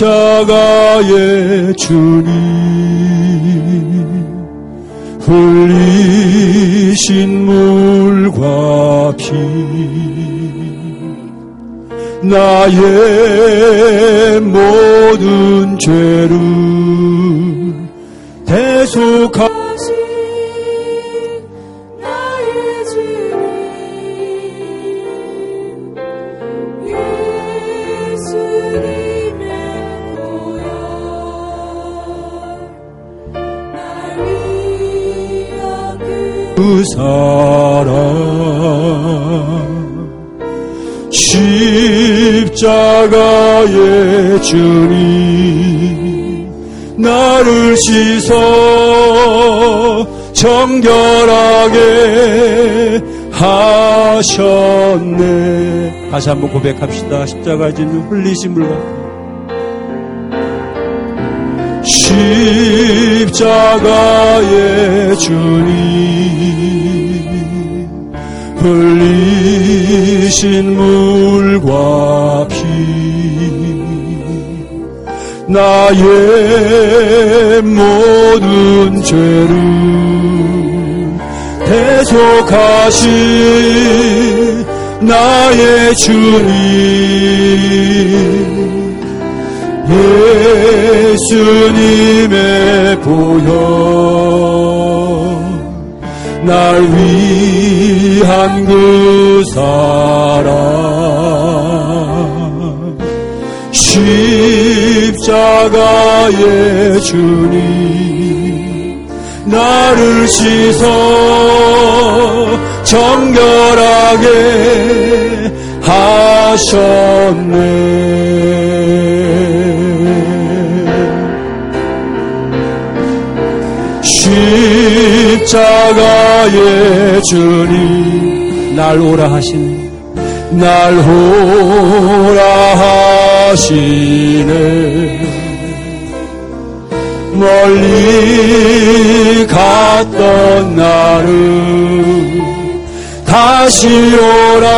십자가의 주님 흘리신 물과 피 나의 모든 죄를 십자가의 주님 나를 씻어 정결하게 하셨네. 다시 한번 고백합시다. 십자가의 주님 흘리신 물과 십자가의 주님 흘리신 물과 피 나의 모든 죄를 대속하신 나의 주님 예수님의 보혈 날 위한 그 사랑. 십자가의 주님 나를 씻어 정결하게 하셨네 십자가의 주님 날 오라 하시네. 날 오라 하시네. 멀리 갔던 나를 다시 오라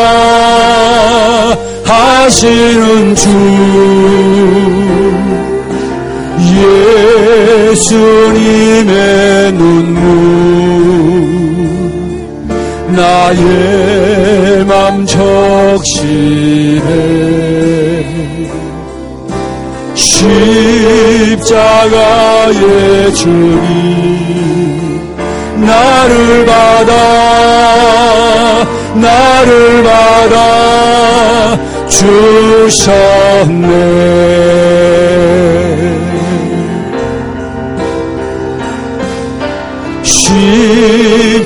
하시는 주 예수님의 눈물 나의 맘 적시네 십자가의 주님 나를 받아 나를 받아 주셨네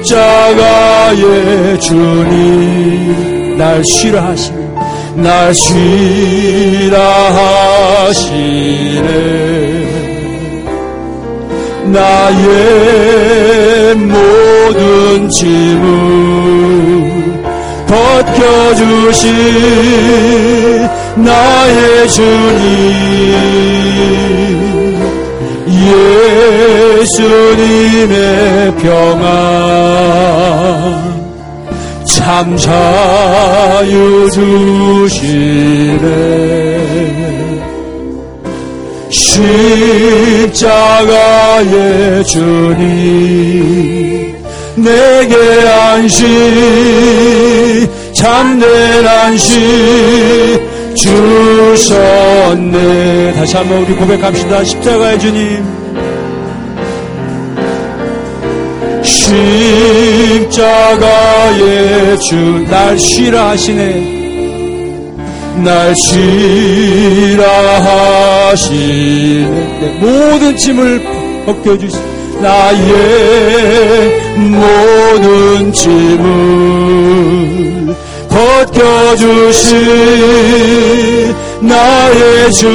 십자가의 주님 날 쉬라 하시네. 날 쉬라 하시네. 나의 모든 짐을 벗겨주신 나의 주님 예수님의 평안. 참 자유 주시네. 십자가의 주님 내게 안식 참된 안식 주셨네. 다시 한번 우리 고백합시다. 십자가의 주님. 십자가의 주 날 쉬라 하시네. 날 쉬라 하시네. 내 모든 짐을 벗겨주시 나의 모든 짐을 벗겨주신 나의 주님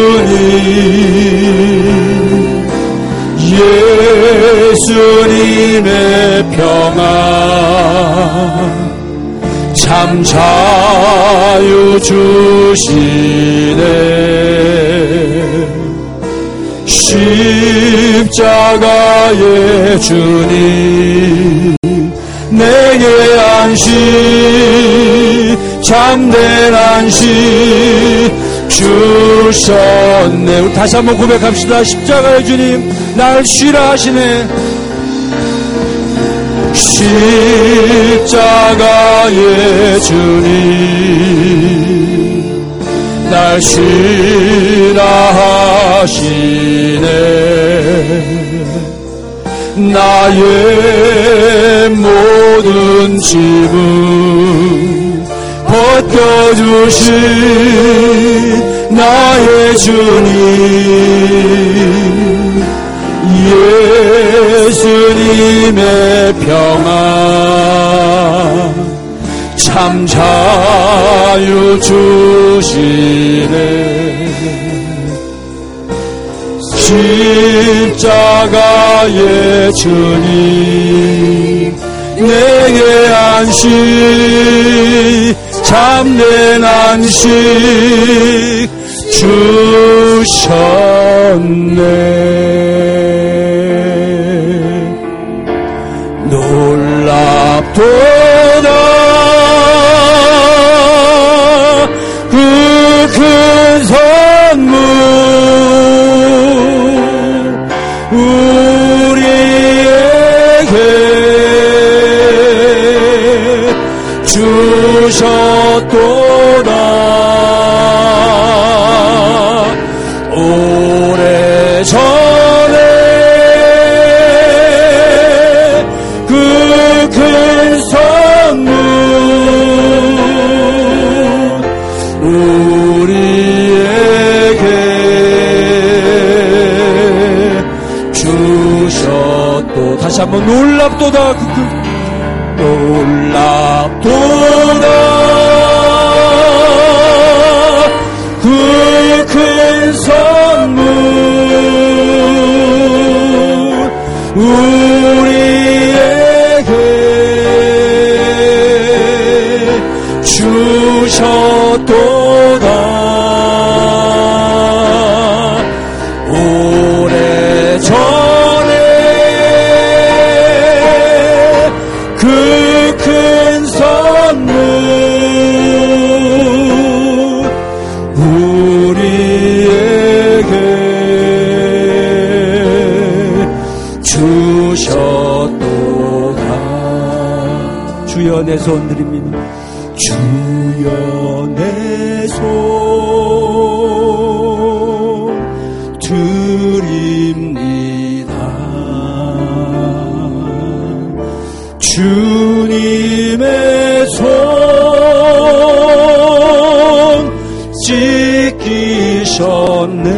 예수님의 평안. 참 자유 주시네. 십자가의 주님 내게 안식 참된 안식 주셨네. 우리 다시 한번 고백합시다. 십자가의 주님, 날 쉬라 하시네. 십자가의 주님, 날 쉬라 하시네. 나의 모든 짐은 벗겨주신 나의 주님 예수님의 평안. 참 자유 주시네 십자가의 주님 내게 안식 참된 안식 주셨네. 놀랍도 다 한번 놀랍도다. 그, 그, 놀랍도다 내손 드립니다. 주여 내 손 드립니다. 주님의 손 찢기셨네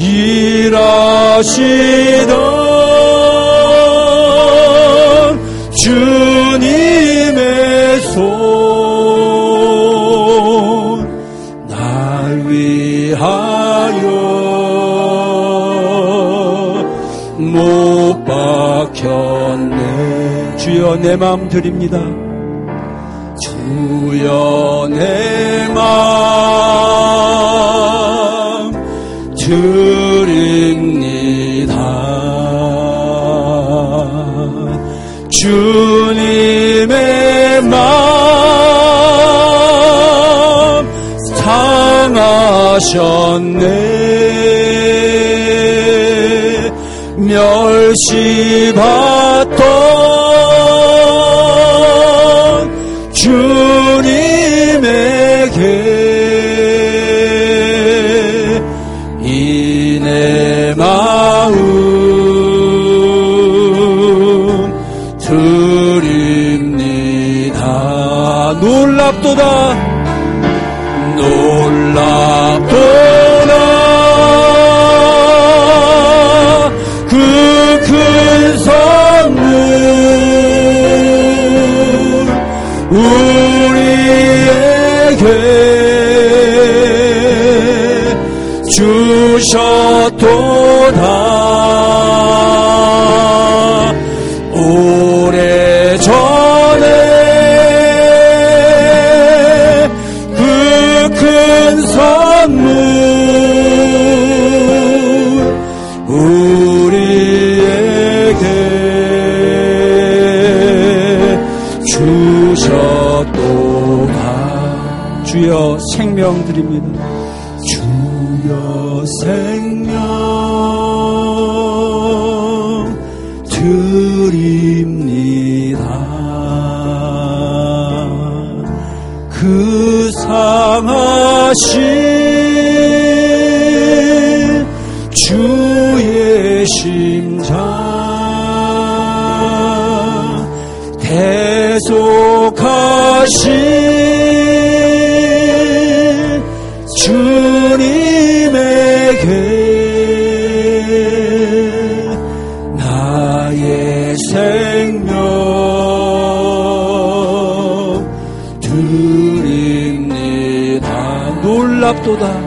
일하시 마음 드립니다. 주여 내 마음 드립니다. 주님의 마음 상하셨네 멸시받던 놀랍도다. 놀랍도다 주셨도다 주셨도다 주여 생명 드립니다. 상 놀랍도다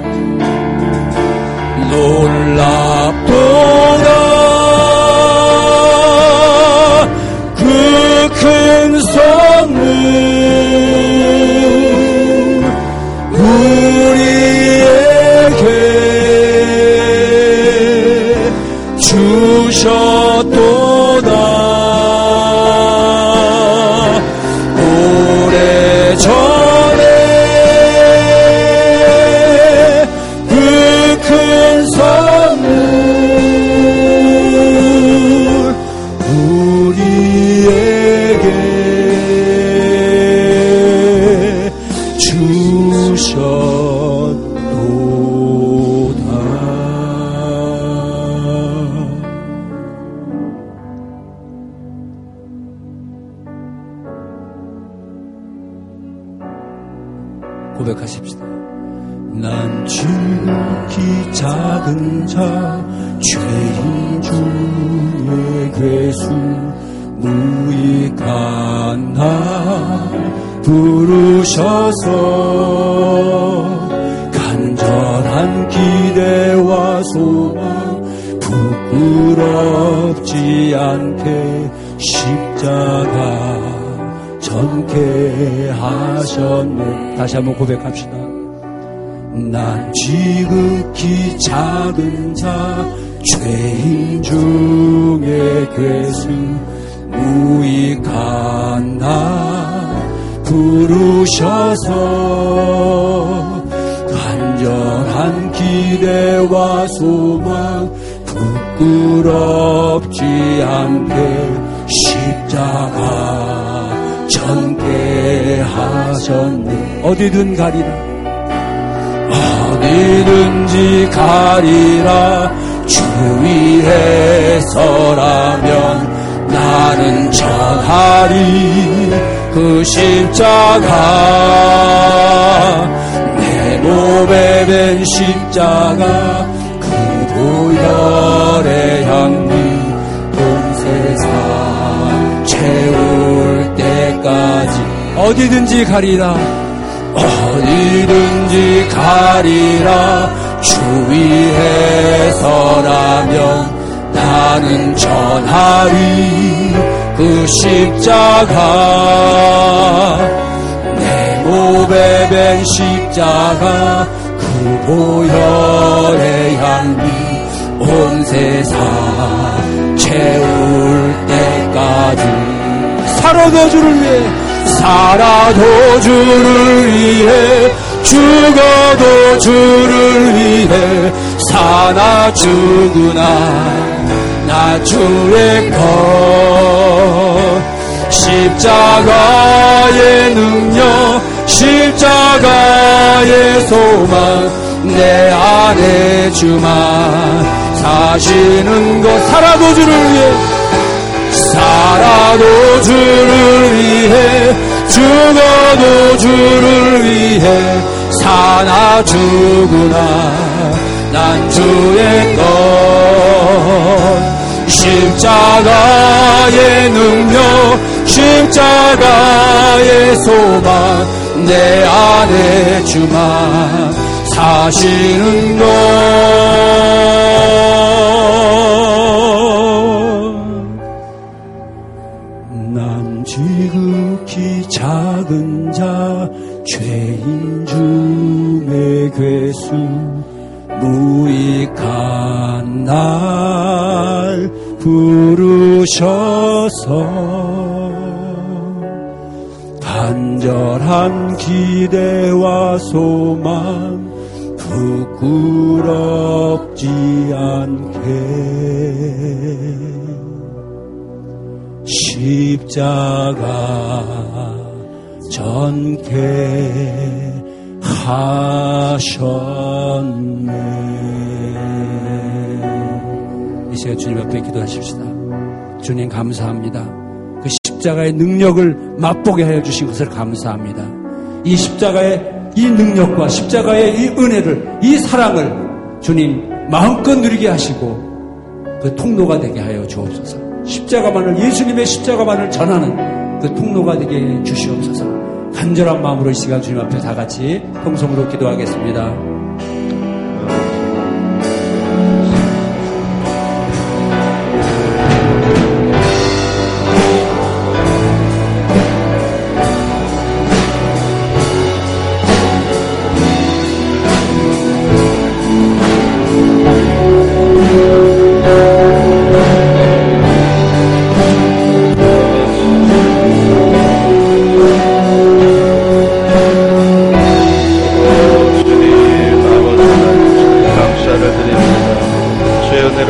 다시 한번 고백합시다. 난 지극히 작은 자 죄인 중에 괴수 무익한 나 부르셔서 간절한 기대와 소망 부끄럽지 않게 십자가 전케 하셨네. 어디든 가리라. 어디든지 가리라? 주 위에 서라면 나는 전하리. 그 십자가 내 몸에 밴 십자가 그 보혈의 향기 온 세상 채울 때까지 어디든지 가리라. 어디든지 가리라. 주 위에 서라면 나는 전하리. 그 십자가 내 몸에 밴 십자가 그 보혈의 향기 온 세상 채울 때까지. 살아도 주를 위해 살아도 주를 위해 죽어도 주를 위해 사나 죽으나 나 주의 것. 십자가의 능력 십자가의 소망 내 안에 주만 사시는 것 살아도 주를 위해 살아도 주를 위해 죽어도 주를 위해 사나 죽으나 난 주의 것. 십자가의 능력 십자가의 소망 내 안에 주만 사시는 것 십자가 전케 하셨네. 이 시간 주님 앞에 기도하십시다. 주님 감사합니다. 그 십자가의 능력을 맛보게 하여 주신 것을 감사합니다. 이 십자가의 이 능력과 십자가의 이 은혜를 이 사랑을 주님 마음껏 누리게 하시고 그 통로가 되게 하여 주옵소서 십자가만을 예수님의 십자가만을 전하는 그 통로가 되게 해 주시옵소서 간절한 마음으로 이 시간 주님 앞에 다 같이 통성으로 기도하겠습니다.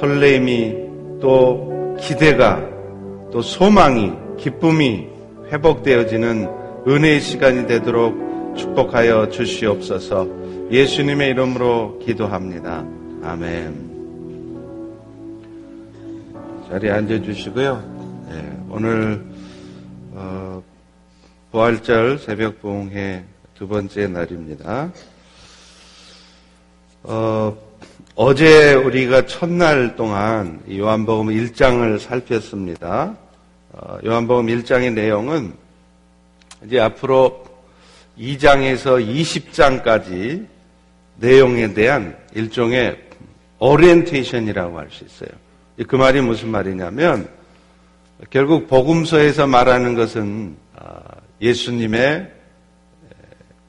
설레임이 또 기대가 또 소망이 기쁨이 회복되어지는 은혜의 시간이 되도록 축복하여 주시옵소서 예수님의 이름으로 기도합니다. 아멘. 자리에 앉아주시고요. 네, 오늘 어, 부활절 새벽 봉회 두 번째 날입니다. 어, 어제 우리가 첫날 동안 요한복음 1장을 살폈습니다. 어, 요한복음 1장의 내용은 이제 앞으로 2장에서 20장까지 내용에 대한 일종의 오리엔테이션이라고 할 수 있어요. 그 말이 무슨 말이냐면 결국 복음서에서 말하는 것은 아, 예수님의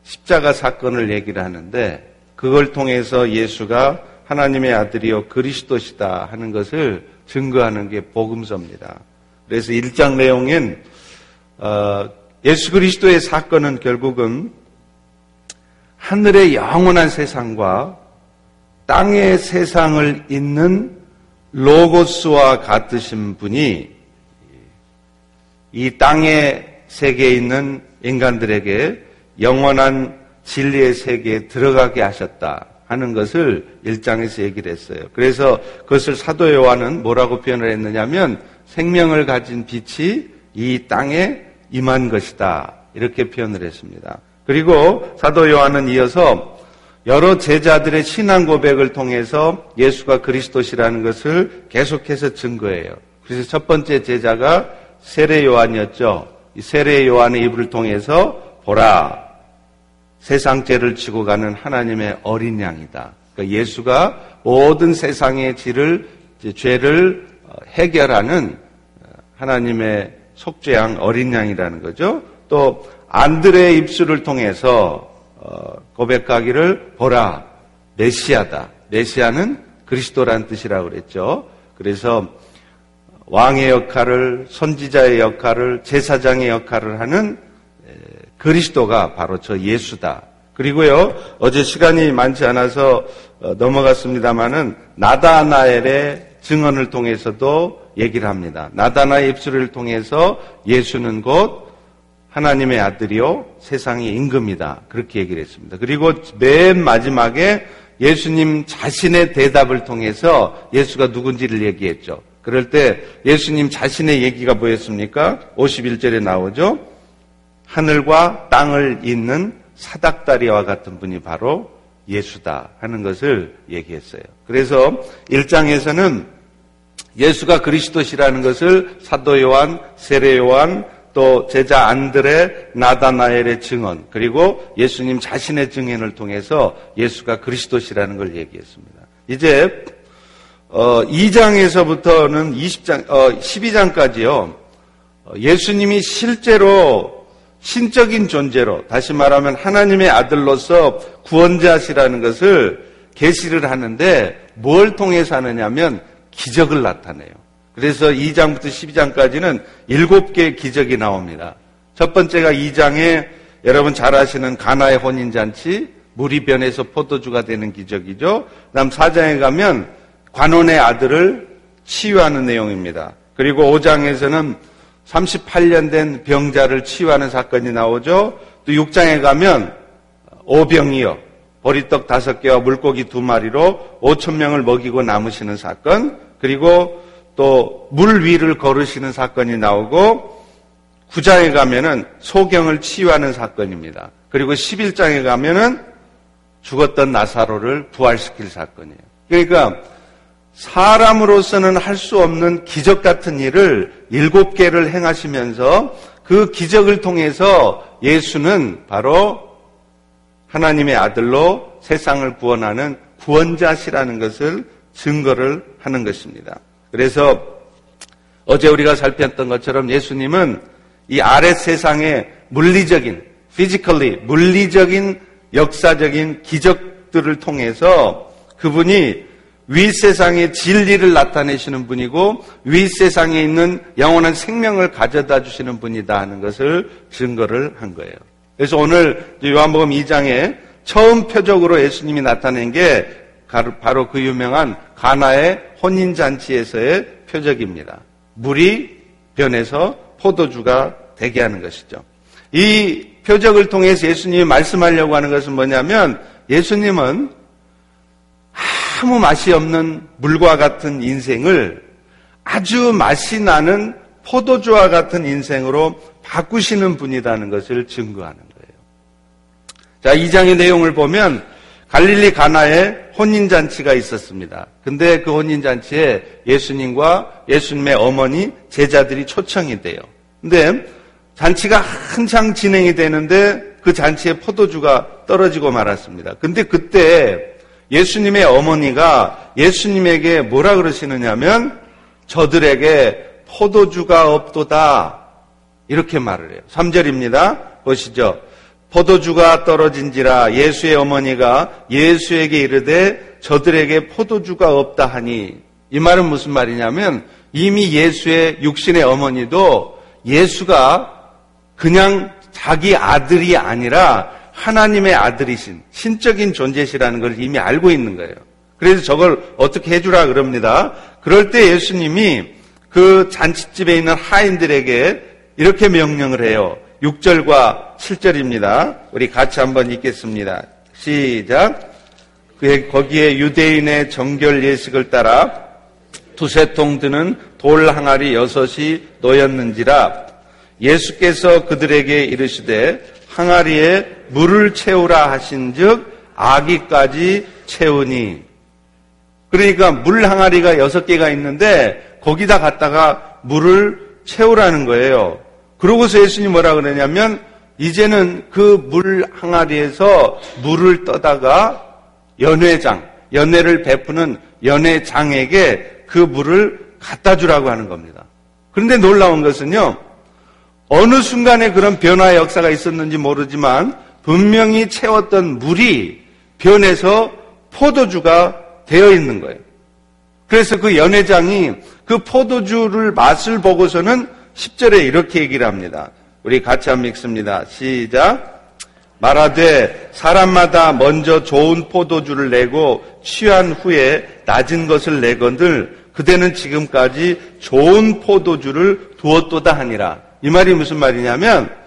십자가 사건을 얘기를 하는데 그걸 통해서 예수가 하나님의 아들이요 그리스도시다 하는 것을 증거하는 게 복음서입니다. 그래서 1장 내용엔 어, 예수 그리스도의 사건은 결국은 하늘의 영원한 세상과 땅의 세상을 잇는 로고스와 같으신 분이 이 땅의 세계에 있는 인간들에게 영원한 진리의 세계에 들어가게 하셨다 하는 것을 일장에서 얘기를 했어요. 그래서 그것을 사도 요한은 뭐라고 표현을 했느냐면 생명을 가진 빛이 이 땅에 임한 것이다. 이렇게 표현을 했습니다. 그리고 사도 요한은 이어서 여러 제자들의 신앙 고백을 통해서 예수가 그리스도시라는 것을 계속해서 증거해요. 그래서 첫 번째 제자가 세례 요한이었죠. 이 세례 요한의 입을 통해서 보라 세상 죄를 지고 가는 하나님의 어린 양이다. 그러니까 예수가 모든 세상의 질을 죄를 어, 해결하는 어, 하나님의 속죄양 어린 양이라는 거죠. 또 안드레의 입술을 통해서 어, 고백하기를 보라 메시아다. 메시아는 그리스도란 뜻이라고 그랬죠. 그래서 왕의 역할을 선지자의 역할을 제사장의 역할을 하는 그리스도가 바로 저 예수다. 그리고요 어제 시간이 많지 않아서 어, 넘어갔습니다마는 나다나엘의 증언을 통해서도 얘기를 합니다. 나다나의 입술을 통해서 예수는 곧 하나님의 아들이요 세상의 임금이다. 그렇게 얘기를 했습니다. 그리고 맨 마지막에 예수님 자신의 대답을 통해서 예수가 누군지를 얘기했죠. 그럴 때 예수님 자신의 얘기가 뭐였습니까? 51절에 나오죠. 하늘과 땅을 잇는 사닥다리와 같은 분이 바로 예수다 하는 것을 얘기했어요. 그래서 1장에서는 예수가 그리스도시라는 것을 사도 요한, 세례 요한, 또 제자 안드레 나다나엘의 증언 그리고 예수님 자신의 증언을 통해서 예수가 그리스도시라는 걸 얘기했습니다. 이제 어, 2장에서부터는 20장, 어, 12장까지요. 어, 예수님이 실제로 신적인 존재로 다시 말하면 하나님의 아들로서 구원자시라는 것을 계시를 하는데 뭘 통해서 하느냐면 기적을 나타내요. 그래서 2장부터 12장까지는 7개의 기적이 나옵니다. 첫 번째가 2장에 여러분 잘 아시는 가나의 혼인 잔치, 물이 변해서 포도주가 되는 기적이죠. 다음 4장에 가면 관원의 아들을 치유하는 내용입니다. 그리고 5장에서는 38년 된 병자를 치유하는 사건이 나오죠. 또 6장에 가면 오병이요. 보리떡 다섯 개와 물고기 두 마리로 5천 명을 먹이고 남으시는 사건. 그리고 또 물 위를 걸으시는 사건이 나오고 9장에 가면은 소경을 치유하는 사건입니다. 그리고 11장에 가면은 죽었던 나사로를 부활시킬 사건이에요. 그러니까 사람으로서는 할 수 없는 기적 같은 일을 일곱 개를 행하시면서 그 기적을 통해서 예수는 바로 하나님의 아들로 세상을 구원하는 구원자시라는 것을 증거를 하는 것입니다. 그래서 어제 우리가 살폈던 것처럼 예수님은 이 아래 세상의 물리적인, physically, 물리적인 역사적인 기적들을 통해서 그분이 윗세상의 진리를 나타내시는 분이고 윗세상에 있는 영원한 생명을 가져다 주시는 분이다 하는 것을 증거를 한 거예요. 그래서 오늘 요한복음 2장에 처음 표적으로 예수님이 나타낸 게 바로 그 유명한 가나의 혼인 잔치에서의 표적입니다. 물이 변해서 포도주가 되게 하는 것이죠. 이 표적을 통해서 예수님이 말씀하려고 하는 것은 뭐냐면 예수님은 아무 맛이 없는 물과 같은 인생을 아주 맛이 나는 포도주와 같은 인생으로 바꾸시는 분이라는 것을 증거하는 거예요. 자, 이 장의 내용을 보면 갈릴리 가나에 혼인잔치가 있었습니다. 근데 그 혼인잔치에 예수님과 예수님의 어머니, 제자들이 초청이 돼요. 근데 잔치가 한창 진행이 되는데 그 잔치에 포도주가 떨어지고 말았습니다. 근데 그때 예수님의 어머니가 예수님에게 뭐라 그러시느냐면 저들에게 포도주가 없도다. 이렇게 말을 해요. 3절입니다. 보시죠. 포도주가 떨어진지라 예수의 어머니가 예수에게 이르되 저들에게 포도주가 없다 하니 이 말은 무슨 말이냐면 이미 예수의 육신의 어머니도 예수가 그냥 자기 아들이 아니라 하나님의 아들이신 신적인 존재시라는 걸 이미 알고 있는 거예요. 그래서 저걸 어떻게 해주라 그럽니다. 그럴 때 예수님이 그 잔치집에 있는 하인들에게 이렇게 명령을 해요. 6절과 7절입니다. 우리 같이 한번 읽겠습니다. 시작. 거기에 유대인의 정결 예식을 따라 두세 통 드는 돌 항아리 여섯이 놓였는지라 예수께서 그들에게 이르시되 항아리에 물을 채우라 하신즉 아기까지 채우니 그러니까 물 항아리가 여섯 개가 있는데 거기다 갖다가 물을 채우라는 거예요. 그러고서 예수님 뭐라 그러냐면 이제는 그 물 항아리에서 물을 떠다가 연회장, 연회를 베푸는 연회장에게 그 물을 갖다 주라고 하는 겁니다. 그런데 놀라운 것은요, 어느 순간에 그런 변화의 역사가 있었는지 모르지만 분명히 채웠던 물이 변해서 포도주가 되어 있는 거예요. 그래서 그 연회장이 그 포도주를 맛을 보고서는 10절에 이렇게 얘기를 합니다. 우리 같이 한번 읽습니다. 시작. 말하되 사람마다 먼저 좋은 포도주를 내고 취한 후에 낮은 것을 내건들 그대는 지금까지 좋은 포도주를 두었도다 하니라. 이 말이 무슨 말이냐면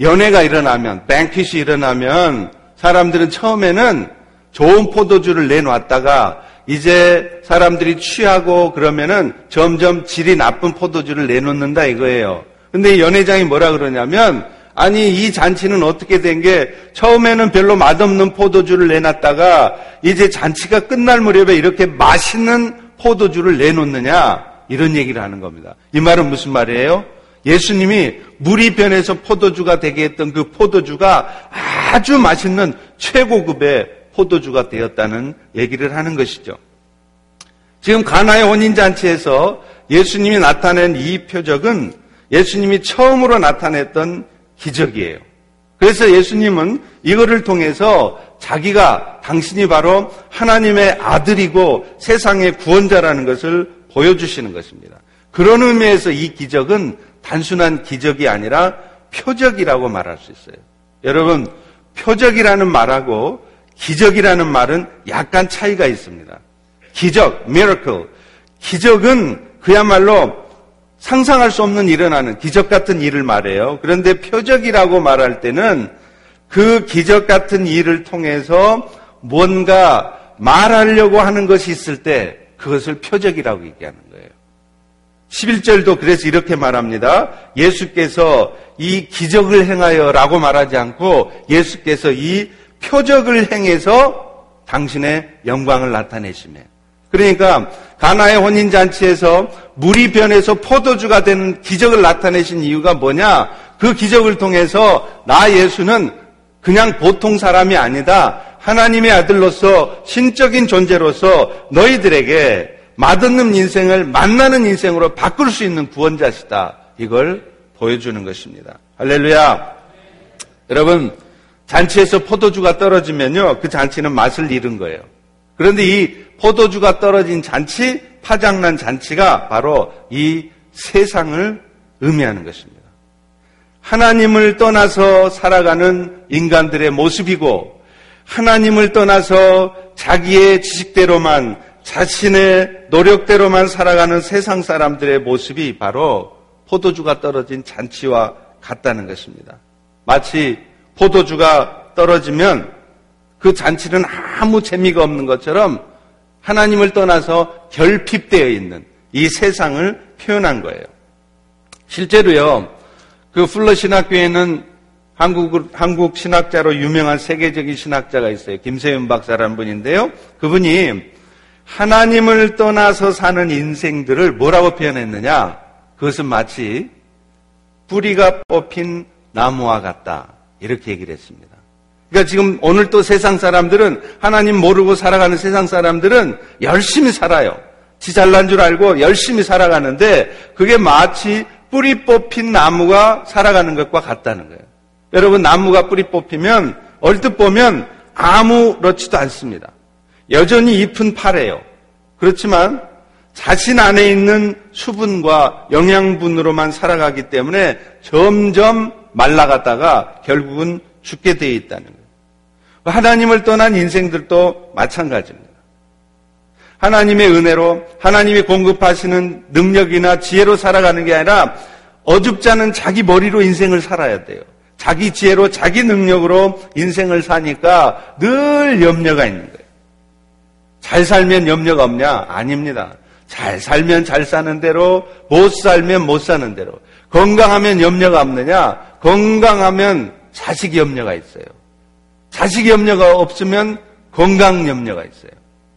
연애가 일어나면 뱅킷이 일어나면 사람들은 처음에는 좋은 포도주를 내놨다가 이제 사람들이 취하고 그러면은 점점 질이 나쁜 포도주를 내놓는다 이거예요. 근데 연회장이 뭐라 그러냐면 아니 이 잔치는 어떻게 된 게 처음에는 별로 맛없는 포도주를 내놨다가 이제 잔치가 끝날 무렵에 이렇게 맛있는 포도주를 내놓느냐 이런 얘기를 하는 겁니다. 이 말은 무슨 말이에요? 예수님이 물이 변해서 포도주가 되게 했던 그 포도주가 아주 맛있는 최고급의 포도주가 되었다는 얘기를 하는 것이죠. 지금 가나의 혼인잔치에서 예수님이 나타낸 이 표적은 예수님이 처음으로 나타냈던 기적이에요. 그래서 예수님은 이거를 통해서 자기가 당신이 바로 하나님의 아들이고 세상의 구원자라는 것을 보여주시는 것입니다. 그런 의미에서 이 기적은 단순한 기적이 아니라 표적이라고 말할 수 있어요. 여러분, 표적이라는 말하고 기적이라는 말은 약간 차이가 있습니다. 기적, miracle. 기적은 그야말로 상상할 수 없는 일어나는 기적 같은 일을 말해요. 그런데 표적이라고 말할 때는 그 기적 같은 일을 통해서 뭔가 말하려고 하는 것이 있을 때 그것을 표적이라고 얘기하는 거예요. 11절도 그래서 이렇게 말합니다. 예수께서 이 기적을 행하여 라고 말하지 않고 예수께서 이 표적을 행해서 당신의 영광을 나타내시며 그러니까 가나의 혼인 잔치에서 물이 변해서 포도주가 되는 기적을 나타내신 이유가 뭐냐? 그 기적을 통해서 나 예수는 그냥 보통 사람이 아니다. 하나님의 아들로서 신적인 존재로서 너희들에게 맛없는 인생을 만나는 인생으로 바꿀 수 있는 구원자시다. 이걸 보여주는 것입니다. 할렐루야. 여러분, 잔치에서 포도주가 떨어지면요, 그 잔치는 맛을 잃은 거예요. 그런데 이 포도주가 떨어진 잔치, 파장난 잔치가 바로 이 세상을 의미하는 것입니다. 하나님을 떠나서 살아가는 인간들의 모습이고, 하나님을 떠나서 자기의 지식대로만, 자신의 노력대로만 살아가는 세상 사람들의 모습이 바로 포도주가 떨어진 잔치와 같다는 것입니다. 마치 포도주가 떨어지면 그 잔치는 아무 재미가 없는 것처럼 하나님을 떠나서 결핍되어 있는 이 세상을 표현한 거예요. 실제로요, 그 플러 신학교에는 한국, 한국 신학자로 유명한 세계적인 신학자가 있어요. 김세윤 박사라는 분인데요. 그분이 하나님을 떠나서 사는 인생들을 뭐라고 표현했느냐? 그것은 마치 뿌리가 뽑힌 나무와 같다. 이렇게 얘기를 했습니다. 그러니까 지금 오늘 또 세상 사람들은 하나님 모르고 살아가는 세상 사람들은 열심히 살아요. 지 잘난 줄 알고 열심히 살아가는데 그게 마치 뿌리 뽑힌 나무가 살아가는 것과 같다는 거예요. 여러분 나무가 뿌리 뽑히면 얼뜻 보면 아무렇지도 않습니다. 여전히 잎은 파래요. 그렇지만 자신 안에 있는 수분과 영양분으로만 살아가기 때문에 점점 말라갔다가 결국은 죽게 되어 있다는 거예요. 하나님을 떠난 인생들도 마찬가지입니다. 하나님의 은혜로 하나님이 공급하시는 능력이나 지혜로 살아가는 게 아니라 어줍잖은 자기 머리로 인생을 살아야 돼요. 자기 지혜로 자기 능력으로 인생을 사니까 늘 염려가 있는 거예요. 잘 살면 염려가 없냐? 아닙니다. 잘 살면 잘 사는 대로, 못 살면 못 사는 대로. 건강하면 염려가 없느냐? 건강하면 자식 염려가 있어요. 자식 염려가 없으면 건강 염려가 있어요.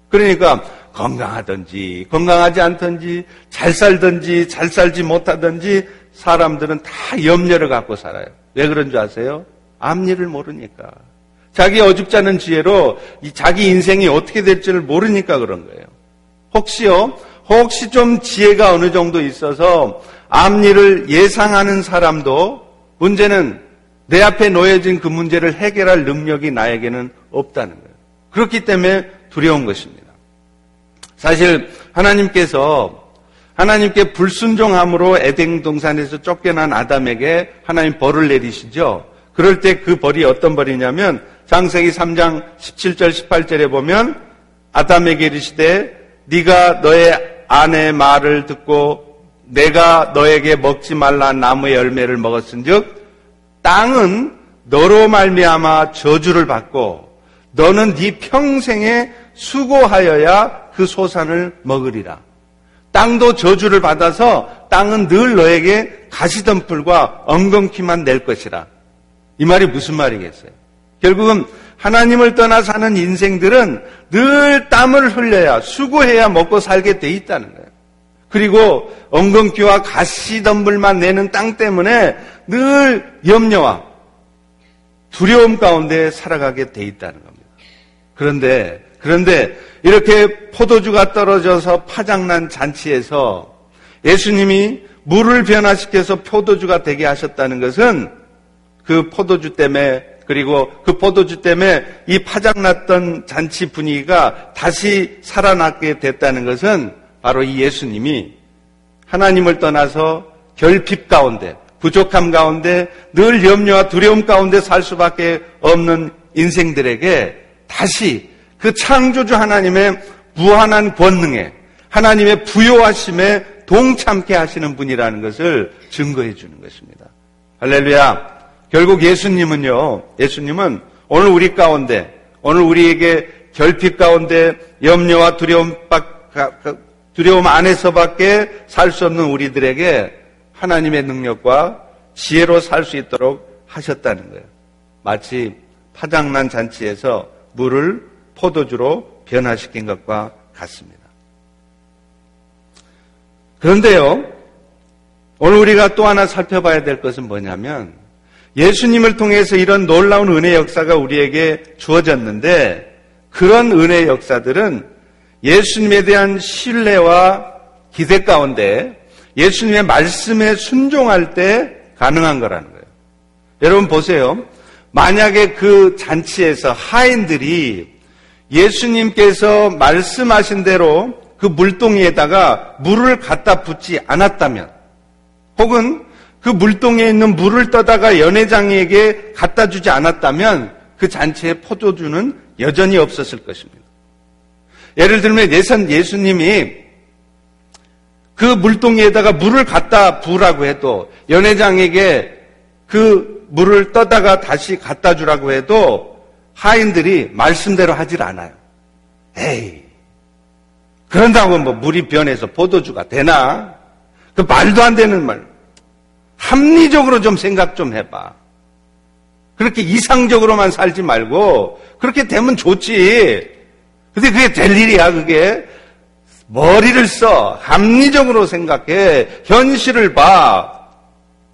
그러니까 건강하든지 건강하지 않든지 잘 살든지 잘 살지 못하든지 사람들은 다 염려를 갖고 살아요. 왜 그런 줄 아세요? 앞일을 모르니까. 자기 어줍잖은 지혜로 자기 인생이 어떻게 될지를 모르니까 그런 거예요. 혹시요, 혹시 좀 지혜가 어느 정도 있어서 앞일을 예상하는 사람도 문제는 내 앞에 놓여진 그 문제를 해결할 능력이 나에게는 없다는 거예요. 그렇기 때문에 두려운 것입니다. 사실 하나님께서 하나님께 불순종함으로 에덴 동산에서 쫓겨난 아담에게 하나님 벌을 내리시죠. 그럴 때 그 벌이 어떤 벌이냐면 장세기 3장 17절 18절에 보면 아담에게 이르시되 네가 너의 아내 말을 듣고 내가 너에게 먹지 말라 나무의 열매를 먹었은즉 땅은 너로 말미암아 저주를 받고 너는 네 평생에 수고하여야 그 소산을 먹으리라. 땅도 저주를 받아서 땅은 늘 너에게 가시덤불과 엉겅퀴만 낼 것이라. 이 말이 무슨 말이겠어요? 결국은 하나님을 떠나 사는 인생들은 늘 땀을 흘려야 수고해야 먹고 살게 돼 있다는 거예요. 그리고 엉겅퀴와 가시덤불만 내는 땅 때문에 늘 염려와 두려움 가운데 살아가게 돼 있다는 겁니다. 그런데 그런데 이렇게 포도주가 떨어져서 파장난 잔치에서 예수님이 물을 변화시켜서 포도주가 되게 하셨다는 것은 그 포도주 때문에 그리고 그 포도주 때문에 이 파장났던 잔치 분위기가 다시 살아나게 됐다는 것은 바로 이 예수님이 하나님을 떠나서 결핍 가운데 부족함 가운데 늘 염려와 두려움 가운데 살 수밖에 없는 인생들에게 다시 그 창조주 하나님의 무한한 권능에 하나님의 부요하심에 동참케 하시는 분이라는 것을 증거해 주는 것입니다. 할렐루야. 결국 예수님은요, 예수님은 오늘 우리 가운데, 오늘 우리에게 결핍 가운데 염려와 두려움, 두려움 안에서밖에 살 수 없는 우리들에게 하나님의 능력과 지혜로 살 수 있도록 하셨다는 거예요. 마치 파장난 잔치에서 물을 포도주로 변화시킨 것과 같습니다. 그런데요, 오늘 우리가 또 하나 살펴봐야 될 것은 뭐냐면 예수님을 통해서 이런 놀라운 은혜 역사가 우리에게 주어졌는데 그런 은혜 역사들은 예수님에 대한 신뢰와 기대 가운데 예수님의 말씀에 순종할 때 가능한 거라는 거예요. 여러분 보세요. 만약에 그 잔치에서 하인들이 예수님께서 말씀하신 대로 그 물동이에다가 물을 갖다 붓지 않았다면 혹은 그 물동에 있는 물을 떠다가 연회장에게 갖다 주지 않았다면 그 잔치의 포도주는 여전히 없었을 것입니다. 예를 들면 예선 예수님이 그 물동이에다가 물을 갖다 부으라고 해도 연회장에게 그 물을 떠다가 다시 갖다 주라고 해도 하인들이 말씀대로 하질 않아요. 에이, 그런다고 뭐 물이 변해서 포도주가 되나? 그 말도 안 되는 말. 합리적으로 좀 생각 좀 해봐. 그렇게 이상적으로만 살지 말고 그렇게 되면 좋지. 근데 그게 될 일이야, 그게. 머리를 써. 합리적으로 생각해. 현실을 봐.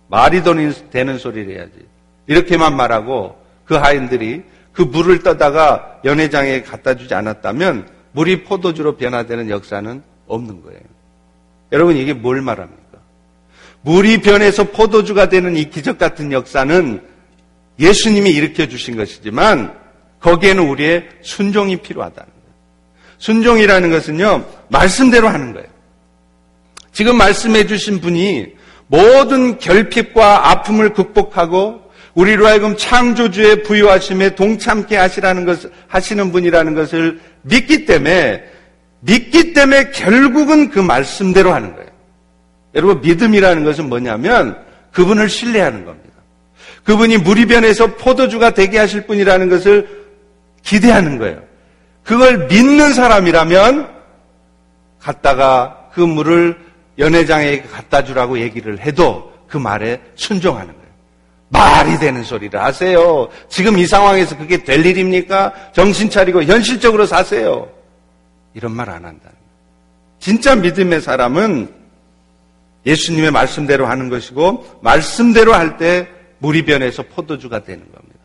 말이 되는 소리를 해야지. 이렇게만 말하고 그 하인들이 그 물을 떠다가 연회장에 갖다 주지 않았다면 물이 포도주로 변화되는 역사는 없는 거예요. 여러분 이게 뭘 말합니까? 물이 변해서 포도주가 되는 이 기적 같은 역사는 예수님이 일으켜 주신 것이지만 거기에는 우리의 순종이 필요하다는 거예요. 순종이라는 것은요, 말씀대로 하는 거예요. 지금 말씀해 주신 분이 모든 결핍과 아픔을 극복하고 우리로 하여금 창조주의 부유하심에 동참케 하시라는 것, 하시는 분이라는 것을 믿기 때문에, 믿기 때문에 결국은 그 말씀대로 하는 거예요. 여러분, 믿음이라는 것은 뭐냐면 그분을 신뢰하는 겁니다. 그분이 무리변에서 포도주가 되게 하실 분이라는 것을 기대하는 거예요. 그걸 믿는 사람이라면 갔다가 그 물을 연회장에 갖다 주라고 얘기를 해도 그 말에 순종하는 거예요. 말이 되는 소리를 하세요. 지금 이 상황에서 그게 될 일입니까? 정신 차리고 현실적으로 사세요. 이런 말 안 한다는 거예요. 진짜 믿음의 사람은 예수님의 말씀대로 하는 것이고 말씀대로 할 때 물이 변해서 포도주가 되는 겁니다.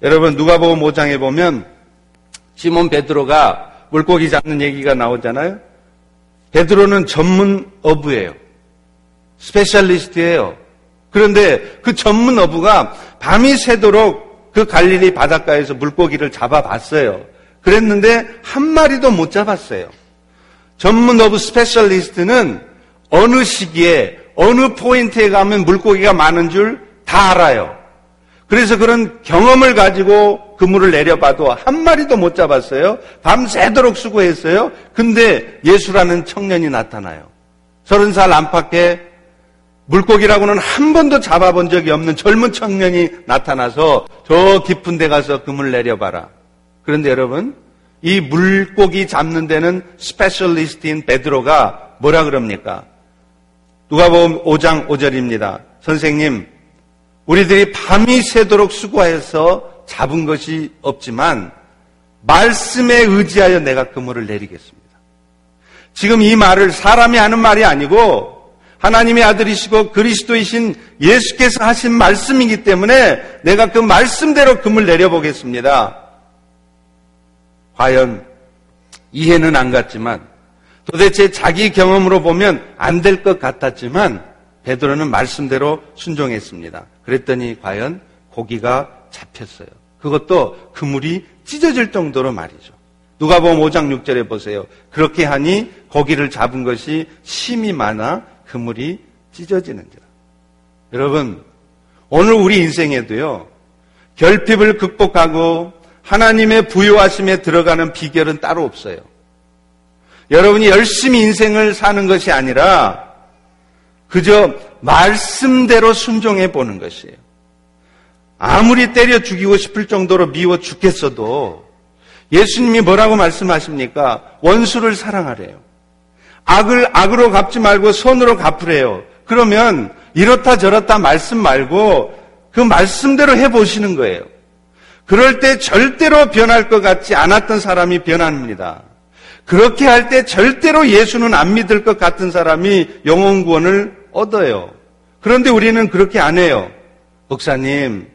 여러분 누가복음 5장에 보면 시몬 베드로가 물고기 잡는 얘기가 나오잖아요. 베드로는 전문 어부예요. specialist예요. 그런데 그 전문 어부가 밤이 새도록 그 갈릴리 바닷가에서 물고기를 잡아봤어요. 그랬는데 한 마리도 못 잡았어요. 전문 어부 specialist는 어느 시기에 어느 포인트에 가면 물고기가 많은 줄 다 알아요. 그래서 그런 경험을 가지고 그물을 내려봐도 한 마리도 못 잡았어요. 밤새도록 수고했어요. 근데 예수라는 청년이 나타나요. 서른 살 안팎의 물고기라고는 한 번도 잡아본 적이 없는 젊은 청년이 나타나서 저 깊은 데 가서 그물 내려봐라. 그런데 여러분, 이 물고기 잡는 데는 specialist인 베드로가 뭐라 그럽니까? 누가복음 5장 5절입니다. 선생님, 우리들이 밤이 새도록 수고해서 잡은 것이 없지만 말씀에 의지하여 내가 그물을 내리겠습니다. 지금 이 말을 사람이 하는 말이 아니고 하나님의 아들이시고 그리스도이신 예수께서 하신 말씀이기 때문에 내가 그 말씀대로 금을 내려보겠습니다. 과연 이해는 안 갔지만 도대체 자기 경험으로 보면 안 될 것 같았지만 베드로는 말씀대로 순종했습니다. 그랬더니 과연 고기가 잡혔어요. 그것도 그물이 찢어질 정도로 말이죠. 누가 보면 5장 6절에 보세요. 그렇게 하니 고기를 잡은 것이 심이 많아 그물이 찢어지는지라. 여러분, 오늘 우리 인생에도요, 결핍을 극복하고 하나님의 부유하심에 들어가는 비결은 따로 없어요. 여러분이 열심히 인생을 사는 것이 아니라 그저 말씀대로 순종해 보는 것이에요. 아무리 때려 죽이고 싶을 정도로 미워 죽겠어도 예수님이 뭐라고 말씀하십니까? 원수를 사랑하래요. 악을 악으로 갚지 말고 손으로 갚으래요. 그러면 이렇다 저렇다 말씀 말고 그 말씀대로 해보시는 거예요. 그럴 때 절대로 변할 것 같지 않았던 사람이 변합니다. 그렇게 할 때 절대로 예수는 안 믿을 것 같은 사람이 영혼 구원을 얻어요. 그런데 우리는 그렇게 안 해요. 목사님,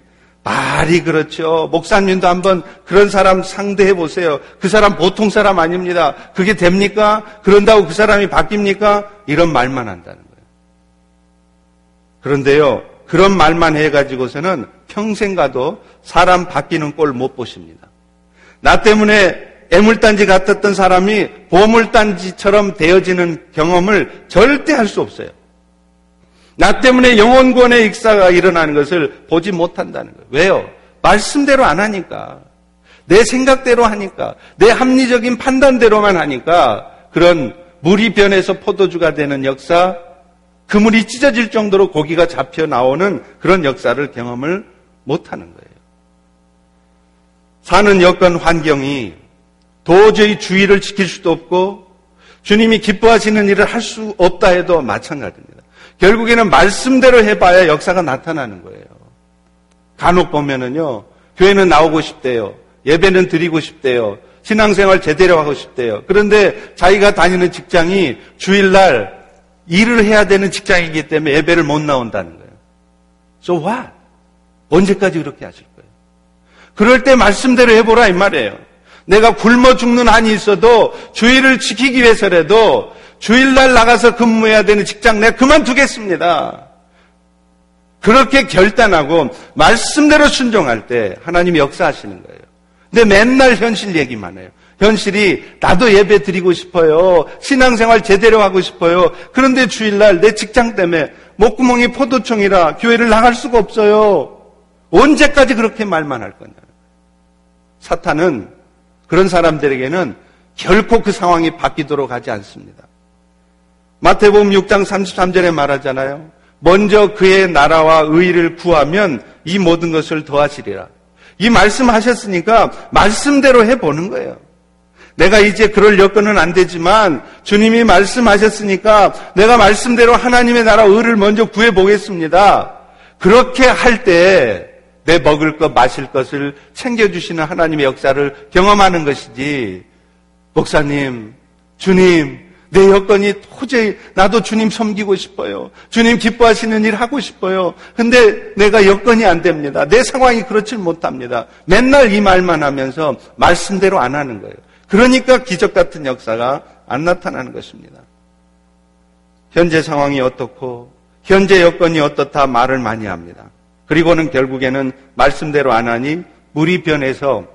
말이 그렇죠. 목사님도 한번 그런 사람 상대해 보세요. 그 사람 보통 사람 아닙니다. 그게 됩니까? 그런다고 그 사람이 바뀝니까? 이런 말만 한다는 거예요. 그런데요, 그런 말만 해가지고서는 평생 가도 사람 바뀌는 꼴 못 보십니다. 나 때문에 애물단지 같았던 사람이 보물단지처럼 되어지는 경험을 절대 할 수 없어요. 나 때문에 영혼권의 익사가 일어나는 것을 보지 못한다는 거예요. 왜요? 말씀대로 안 하니까. 내 생각대로 하니까. 내 합리적인 판단대로만 하니까 그런 물이 변해서 포도주가 되는 역사, 그물이 찢어질 정도로 고기가 잡혀 나오는 그런 역사를 경험을 못하는 거예요. 사는 여건 환경이 도저히 주의를 지킬 수도 없고 주님이 기뻐하시는 일을 할 수 없다 해도 마찬가지입니다. 결국에는 말씀대로 해봐야 역사가 나타나는 거예요. 간혹 보면은요, 교회는 나오고 싶대요. 예배는 드리고 싶대요. 신앙생활 제대로 하고 싶대요. 그런데 자기가 다니는 직장이 주일날 일을 해야 되는 직장이기 때문에 예배를 못 나온다는 거예요. So what? 언제까지 그렇게 하실 거예요? 그럴 때 말씀대로 해보라 이 말이에요. 내가 굶어 죽는 한이 있어도 주의를 지키기 위해서라도 주일날 나가서 근무해야 되는 직장 내가 그만두겠습니다. 그렇게 결단하고 말씀대로 순종할 때 하나님이 역사하시는 거예요. 근데 맨날 현실 얘기만 해요. 현실이 나도 예배 드리고 싶어요. 신앙생활 제대로 하고 싶어요. 그런데 주일날 내 직장 때문에 목구멍이 포도청이라 교회를 나갈 수가 없어요. 언제까지 그렇게 말만 할 거냐. 사탄은 그런 사람들에게는 결코 그 상황이 바뀌도록 하지 않습니다. 마태복음 6장 33절에 말하잖아요. 먼저 그의 나라와 의를 구하면 이 모든 것을 더하시리라. 이 말씀하셨으니까 말씀대로 해보는 거예요. 내가 이제 그럴 여건은 안 되지만 주님이 말씀하셨으니까 내가 말씀대로 하나님의 나라 의를 먼저 구해보겠습니다. 그렇게 할 때 내 먹을 것, 마실 것을 챙겨주시는 하나님의 역사를 경험하는 것이지, 목사님, 주님, 내 여건이 도저히 나도 주님 섬기고 싶어요. 주님 기뻐하시는 일 하고 싶어요. 근데 내가 여건이 안 됩니다. 내 상황이 그렇질 못합니다. 맨날 이 말만 하면서 말씀대로 안 하는 거예요. 그러니까 기적 같은 역사가 안 나타나는 것입니다. 현재 상황이 어떻고 현재 여건이 어떻다 말을 많이 합니다. 그리고는 결국에는 말씀대로 안 하니 물이 변해서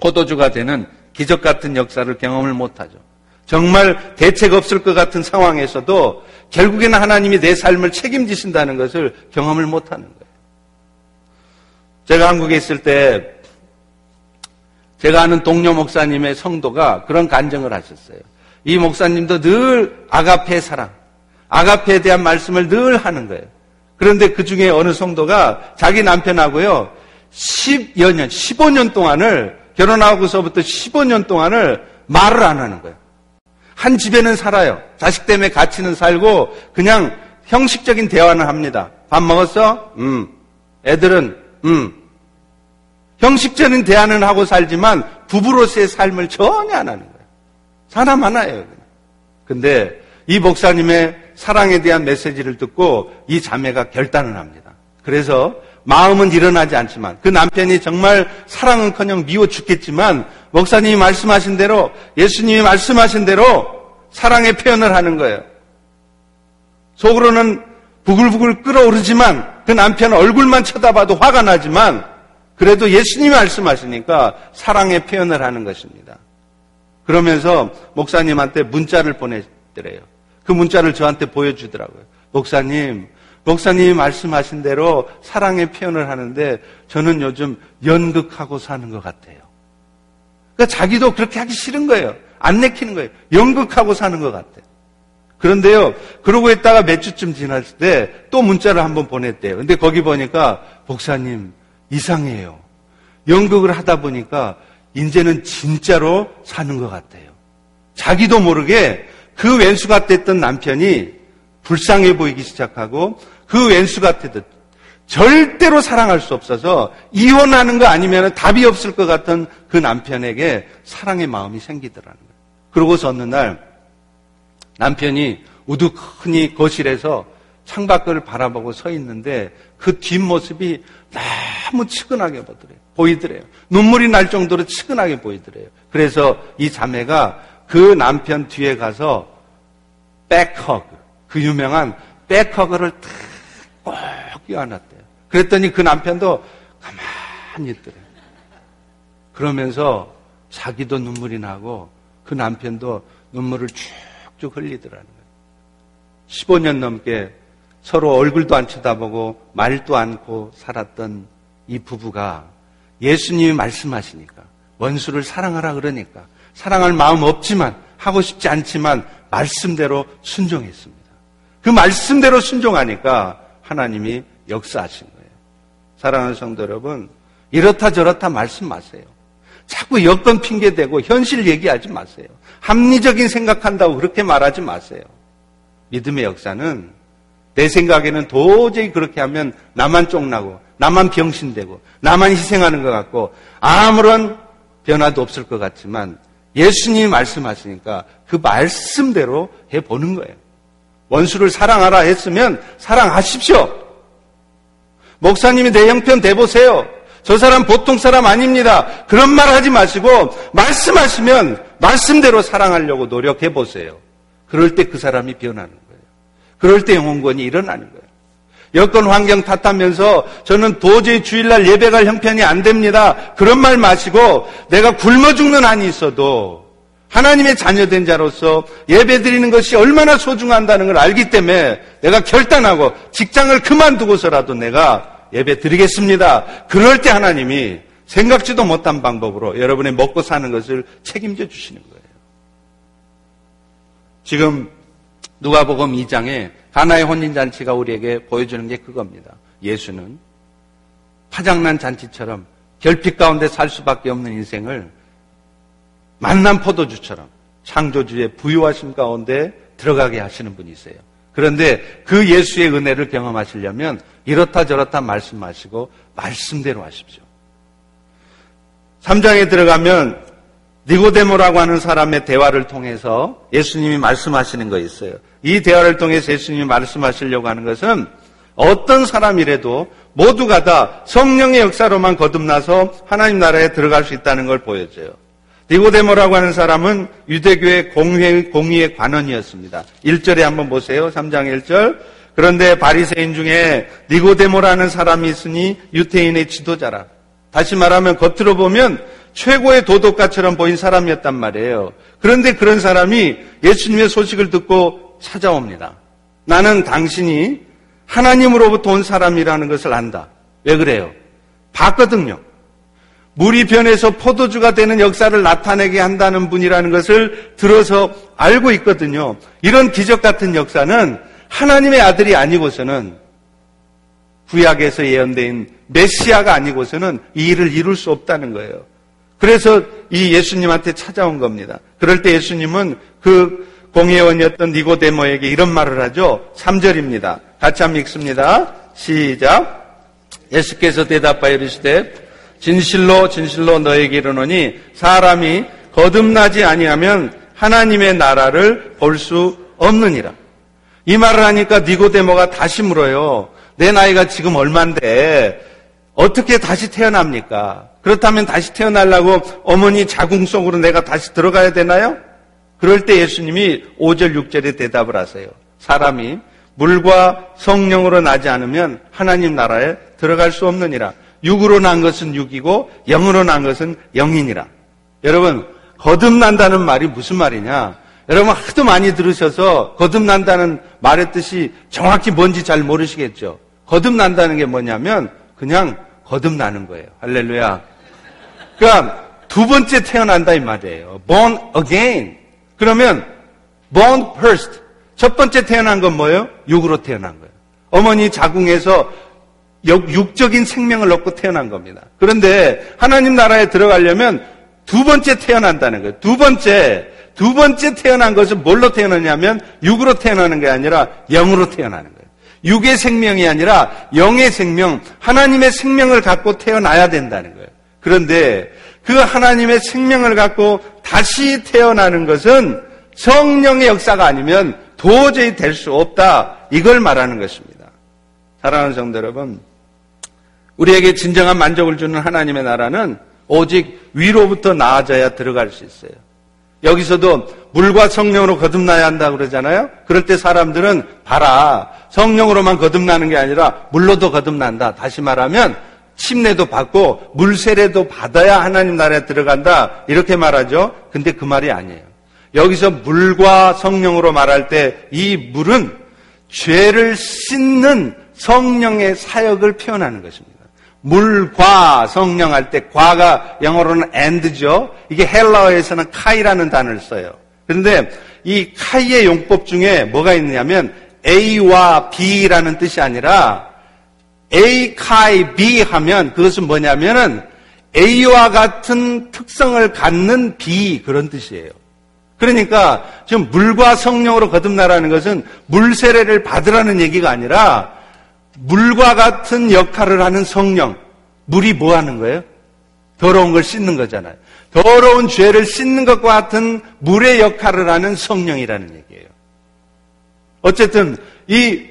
포도주가 되는 기적 같은 역사를 경험을 못하죠. 정말 대책 없을 것 같은 상황에서도 결국에는 하나님이 내 삶을 책임지신다는 것을 경험을 못하는 거예요. 제가 한국에 있을 때 제가 아는 동료 목사님의 성도가 그런 간증을 하셨어요. 이 목사님도 늘 아가페 사랑, 아가페에 대한 말씀을 늘 하는 거예요. 그런데 그 중에 어느 성도가 자기 남편하고요, 10여 년, 15년 동안을, 결혼하고서부터 15년 동안을 말을 안 하는 거예요. 한 집에는 살아요. 자식 때문에 같이는 살고 그냥 형식적인 대화는 합니다. 밥 먹었어? 음. 애들은 음. 형식적인 대화는 하고 살지만 부부로서의 삶을 전혀 안 하는 거예요. 사람 하나예요. 근데 이 목사님의 사랑에 대한 메시지를 듣고 이 자매가 결단을 합니다. 그래서 마음은 일어나지 않지만 그 남편이 정말 사랑은커녕 미워 죽겠지만 목사님이 말씀하신 대로 예수님이 말씀하신 대로 사랑의 표현을 하는 거예요. 속으로는 부글부글 끓어오르지만 그 남편 얼굴만 쳐다봐도 화가 나지만 그래도 예수님이 말씀하시니까 사랑의 표현을 하는 것입니다. 그러면서 목사님한테 문자를 보내더래요. 그 문자를 저한테 보여주더라고요. 목사님, 목사님이 말씀하신 대로 사랑의 표현을 하는데 저는 요즘 연극하고 사는 것 같아요. 그러니까 자기도 그렇게 하기 싫은 거예요. 안 내키는 거예요. 연극하고 사는 것 같아요. 그런데요, 그러고 있다가 몇 주쯤 지났을 때 또 문자를 한번 보냈대요. 근데 거기 보니까 목사님 이상해요. 연극을 하다 보니까 이제는 진짜로 사는 것 같아요. 자기도 모르게 그 왼수 같았던 남편이 불쌍해 보이기 시작하고 그 왼수 같았던 절대로 사랑할 수 없어서 이혼하는 거 아니면 답이 없을 것 같은 그 남편에게 사랑의 마음이 생기더라는 거예요. 그러고서 어느 날 남편이 우두커니 거실에서 창밖을 바라보고 서 있는데 그 뒷모습이 너무 측은하게 보더래요. 보이더래요. 눈물이 날 정도로 측은하게 보이더래요. 그래서 이 자매가 그 남편 뒤에 가서 back hug, 그 유명한 back hug를 탁꼭 끼워놨대요. 그랬더니 그 남편도 가만히 있더래요. 그러면서 자기도 눈물이 나고 그 남편도 눈물을 쭉쭉 흘리더라는 거예요. 15년 넘게 서로 얼굴도 안 쳐다보고 말도 않고 살았던 이 부부가 예수님이 말씀하시니까 원수를 사랑하라 그러니까 사랑할 마음 없지만 하고 싶지 않지만 말씀대로 순종했습니다. 그 말씀대로 순종하니까 하나님이 역사하신 거예요. 사랑하는 성도 여러분, 이렇다 저렇다 말씀 마세요. 자꾸 여건 핑계 대고 현실 얘기하지 마세요. 합리적인 생각한다고 그렇게 말하지 마세요. 믿음의 역사는 내 생각에는 도저히 그렇게 하면 나만 쫑나고 나만 병신되고 나만 희생하는 것 같고 아무런 변화도 없을 것 같지만 예수님이 말씀하시니까 그 말씀대로 해보는 거예요. 원수를 사랑하라 했으면 사랑하십시오. 목사님이 내 형편 대보세요. 저 사람 보통 사람 아닙니다. 그런 말 하지 마시고 말씀하시면 말씀대로 사랑하려고 노력해 보세요. 그럴 때 그 사람이 변하는 거예요. 그럴 때 영혼권이 일어나는 거예요. 여건 환경 탓하면서 저는 도저히 주일날 예배 갈 형편이 안 됩니다. 그런 말 마시고 내가 굶어 죽는 한이 있어도 하나님의 자녀된 자로서 예배 드리는 것이 얼마나 소중한다는 걸 알기 때문에 내가 결단하고 직장을 그만두고서라도 내가 예배 드리겠습니다. 그럴 때 하나님이 생각지도 못한 방법으로 여러분의 먹고 사는 것을 책임져 주시는 거예요. 지금 누가복음 2장에 가나의 혼인 잔치가 우리에게 보여주는 게 그겁니다. 예수는 파장난 잔치처럼 결핍 가운데 살 수밖에 없는 인생을 만난 포도주처럼 창조주의 부유하심 가운데 들어가게 하시는 분이세요. 그런데 그 예수의 은혜를 경험하시려면 이렇다 저렇다 말씀하시고 말씀대로 하십시오. 3장에 들어가면 니고데모라고 하는 사람의 대화를 통해서 예수님이 말씀하시는 거 있어요. 이 대화를 통해서 예수님이 말씀하시려고 하는 것은 어떤 사람이라도 모두가 다 성령의 역사로만 거듭나서 하나님 나라에 들어갈 수 있다는 걸 보여줘요. 니고데모라고 하는 사람은 유대교의 공회, 공의의 관원이었습니다. 1절에 한번 보세요. 3장 1절. 그런데 바리새인 중에 니고데모라는 사람이 있으니 유태인의 지도자라. 다시 말하면 겉으로 보면 최고의 도덕가처럼 보인 사람이었단 말이에요. 그런데 그런 사람이 예수님의 소식을 듣고 찾아옵니다. 나는 당신이 하나님으로부터 온 사람이라는 것을 안다. 왜 그래요? 봤거든요. 물이 변해서 포도주가 되는 역사를 나타내게 한다는 분이라는 것을 들어서 알고 있거든요. 이런 기적 같은 역사는 하나님의 아들이 아니고서는 구약에서 예언된 메시아가 아니고서는 이 일을 이룰 수 없다는 거예요. 그래서 이 예수님한테 찾아온 겁니다. 그럴 때 예수님은 그 공회원이었던 니고데모에게 이런 말을 하죠. 3절입니다. 같이 한번 읽습니다. 시작. 예수께서 대답하여 이르시되 진실로 진실로 너에게 이르노니 사람이 거듭나지 아니하면 하나님의 나라를 볼 수 없느니라. 이 말을 하니까 니고데모가 다시 물어요. 내 나이가 지금 얼만데 어떻게 다시 태어납니까? 그렇다면 다시 태어나려고 어머니 자궁 속으로 내가 다시 들어가야 되나요? 그럴 때 예수님이 5절 6절에 대답을 하세요. 사람이 물과 성령으로 나지 않으면 하나님 나라에 들어갈 수 없느니라. 육으로 난 것은 육이고 영으로 난 것은 영이니라. 여러분 거듭난다는 말이 무슨 말이냐? 여러분 하도 많이 들으셔서 거듭난다는 말의 뜻이 정확히 뭔지 잘 모르시겠죠. 거듭난다는 게 뭐냐면 그냥 거듭나는 거예요. 할렐루야. 그러니까 두 번째 태어난다 이 말이에요. born again. 그러면 born first. 첫 번째 태어난 건 뭐예요? 육으로 태어난 거예요. 어머니 자궁에서 육적인 생명을 얻고 태어난 겁니다. 그런데 하나님 나라에 들어가려면 두 번째 태어난다는 거예요. 두 번째, 두 번째 태어난 것은 뭘로 태어나냐면 육으로 태어나는 게 아니라 영으로 태어나는 거예요. 육의 생명이 아니라 영의 생명, 하나님의 생명을 갖고 태어나야 된다는 거예요. 그런데 그 하나님의 생명을 갖고 다시 태어나는 것은 성령의 역사가 아니면 도저히 될 수 없다. 이걸 말하는 것입니다. 사랑하는 성도 여러분, 우리에게 진정한 만족을 주는 하나님의 나라는 오직 위로부터 나아져야 들어갈 수 있어요. 여기서도 물과 성령으로 거듭나야 한다 그러잖아요. 그럴 때 사람들은 봐라 성령으로만 거듭나는 게 아니라 물로도 거듭난다. 다시 말하면 침례도 받고 물세례도 받아야 하나님 나라에 들어간다. 이렇게 말하죠. 근데 그 말이 아니에요. 여기서 물과 성령으로 말할 때 이 물은 죄를 씻는 성령의 사역을 표현하는 것입니다. 물과 성령 할 때 과가 영어로는 and죠. 이게 헬라어에서는 카이라는 단어를 써요. 그런데 이 카이의 용법 중에 뭐가 있느냐면 A와 B라는 뜻이 아니라 A, 카이, B 하면 그것은 뭐냐면은 A와 같은 특성을 갖는 B 그런 뜻이에요. 그러니까 지금 물과 성령으로 거듭나라는 것은 물 세례를 받으라는 얘기가 아니라 물과 같은 역할을 하는 성령. 물이 뭐 하는 거예요? 더러운 걸 씻는 거잖아요. 더러운 죄를 씻는 것과 같은 물의 역할을 하는 성령이라는 얘기예요. 어쨌든 이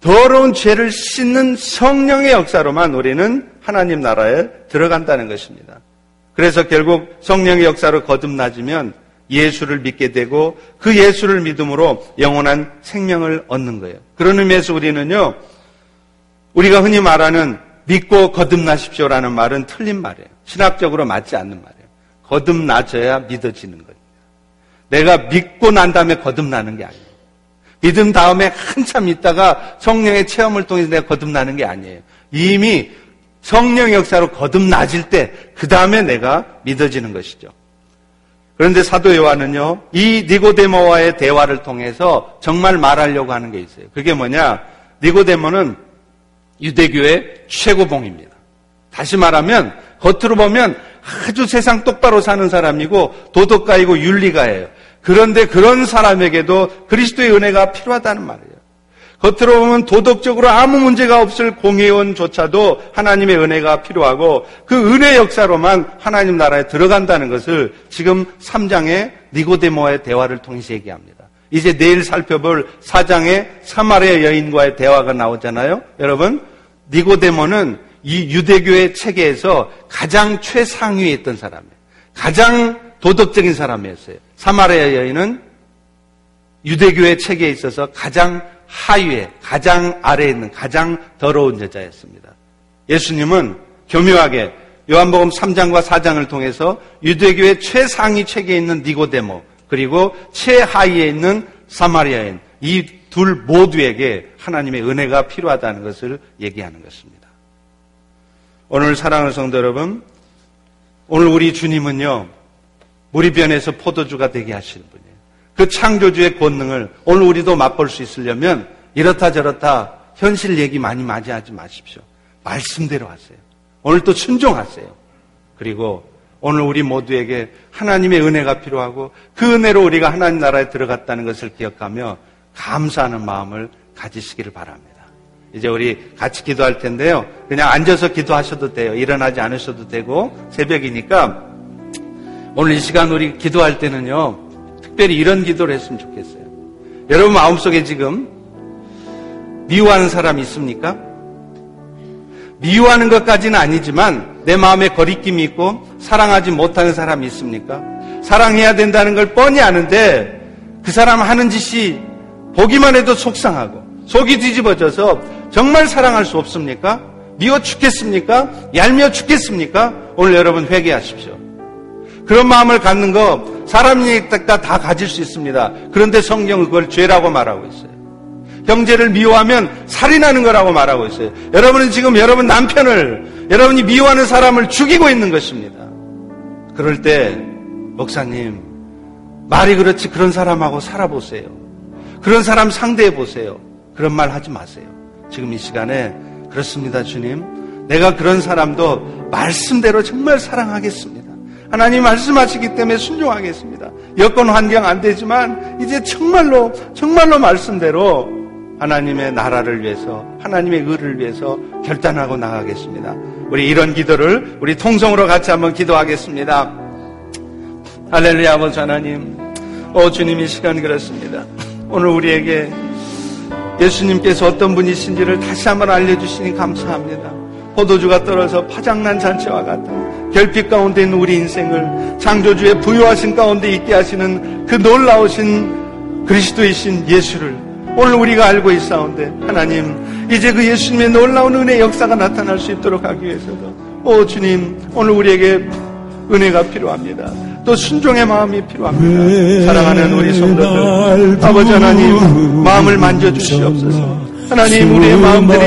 더러운 죄를 씻는 성령의 역사로만 우리는 하나님 나라에 들어간다는 것입니다. 그래서 결국 성령의 역사로 거듭나지면 예수를 믿게 되고 그 예수를 믿음으로 영원한 생명을 얻는 거예요. 그런 의미에서 우리는요, 우리가 흔히 말하는 믿고 거듭나십시오라는 말은 틀린 말이에요. 신학적으로 맞지 않는 말이에요. 거듭나져야 믿어지는 거예요. 내가 믿고 난 다음에 거듭나는 게 아니에요. 믿음 다음에 한참 있다가 성령의 체험을 통해서 내가 거듭나는 게 아니에요. 이미 성령 역사로 거듭나질 때, 그 다음에 내가 믿어지는 것이죠. 그런데 사도 요한은요, 이 니고데모와의 대화를 통해서 정말 말하려고 하는 게 있어요. 그게 뭐냐? 니고데모는 유대교의 최고봉입니다. 다시 말하면 겉으로 보면 아주 세상 똑바로 사는 사람이고 도덕가이고 윤리가예요. 그런데 그런 사람에게도 그리스도의 은혜가 필요하다는 말이에요. 겉으로 보면 도덕적으로 아무 문제가 없을 공회원조차도 하나님의 은혜가 필요하고 그 은혜 역사로만 하나님 나라에 들어간다는 것을 지금 3장의 니고데모와의 대화를 통해서 얘기합니다. 이제 내일 살펴볼 4장의 사마리아 여인과의 대화가 나오잖아요. 여러분, 니고데모는 이 유대교의 체계에서 가장 최상위에 있던 사람이에요. 가장 도덕적인 사람이었어요. 사마리아 여인은 유대교의 체계에 있어서 가장 하위에, 가장 아래에 있는 가장 더러운 여자였습니다. 예수님은 교묘하게 요한복음 3장과 4장을 통해서 유대교의 최상위 체계에 있는 니고데모, 그리고 최하위에 있는 사마리아인 이 둘 모두에게 하나님의 은혜가 필요하다는 것을 얘기하는 것입니다. 오늘 사랑하는 성도 여러분, 오늘 우리 주님은요, 우리 변에서 포도주가 되게 하시는 분이에요. 그 창조주의 권능을 오늘 우리도 맛볼 수 있으려면 이렇다 저렇다 현실 얘기 많이 맞이하지 마십시오. 말씀대로 하세요. 오늘 또 순종하세요. 그리고 오늘 우리 모두에게 하나님의 은혜가 필요하고 그 은혜로 우리가 하나님 나라에 들어갔다는 것을 기억하며 감사하는 마음을 가지시기를 바랍니다. 이제 우리 같이 기도할 텐데요. 그냥 앉아서 기도하셔도 돼요. 일어나지 않으셔도 되고 새벽이니까 오늘 이 시간 우리 기도할 때는요. 특별히 이런 기도를 했으면 좋겠어요. 여러분 마음속에 지금 미워하는 사람 있습니까? 미워하는 것까지는 아니지만 내 마음에 거리낌이 있고 사랑하지 못하는 사람이 있습니까? 사랑해야 된다는 걸 뻔히 아는데 그 사람 하는 짓이 보기만 해도 속상하고 속이 뒤집어져서 정말 사랑할 수 없습니까? 미워 죽겠습니까? 얄미워 죽겠습니까? 오늘 여러분 회개하십시오. 그런 마음을 갖는 거 사람이니까 다 가질 수 있습니다. 그런데 성경은 그걸 죄라고 말하고 있어요. 형제를 미워하면 살인하는 거라고 말하고 있어요. 여러분은 지금 여러분 남편을 여러분이 미워하는 사람을 죽이고 있는 것입니다. 그럴 때 목사님 말이 그렇지 그런 사람하고 살아보세요. 그런 사람 상대해 보세요. 그런 말 하지 마세요. 지금 이 시간에 그렇습니다, 주님. 내가 그런 사람도 말씀대로 정말 사랑하겠습니다. 하나님 말씀하시기 때문에 순종하겠습니다. 여건 환경 안 되지만 이제 정말로 정말로 말씀대로 하나님의 나라를 위해서 하나님의 의를 위해서 결단하고 나가겠습니다. 우리 이런 기도를 우리 통성으로 같이 한번 기도하겠습니다. 할렐루야 아버지 하나님 오 주님 이 시간 그렇습니다. 오늘 우리에게 예수님께서 어떤 분이신지를 다시 한번 알려주시니 감사합니다. 포도주가 떨어져 파장난 잔치와 같은 결핍 가운데 있는 우리 인생을 창조주의 부유하신 가운데 있게 하시는 그 놀라우신 그리스도이신 예수를 오늘 우리가 알고 있사온데 하나님 이제 그 예수님의 놀라운 은혜 역사가 나타날 수 있도록 하기 위해서도 오 주님 오늘 우리에게 은혜가 필요합니다. 또 순종의 마음이 필요합니다. 사랑하는 우리 성도들 아버지 하나님 마음을 만져주시옵소서. 하나님 우리의 마음들이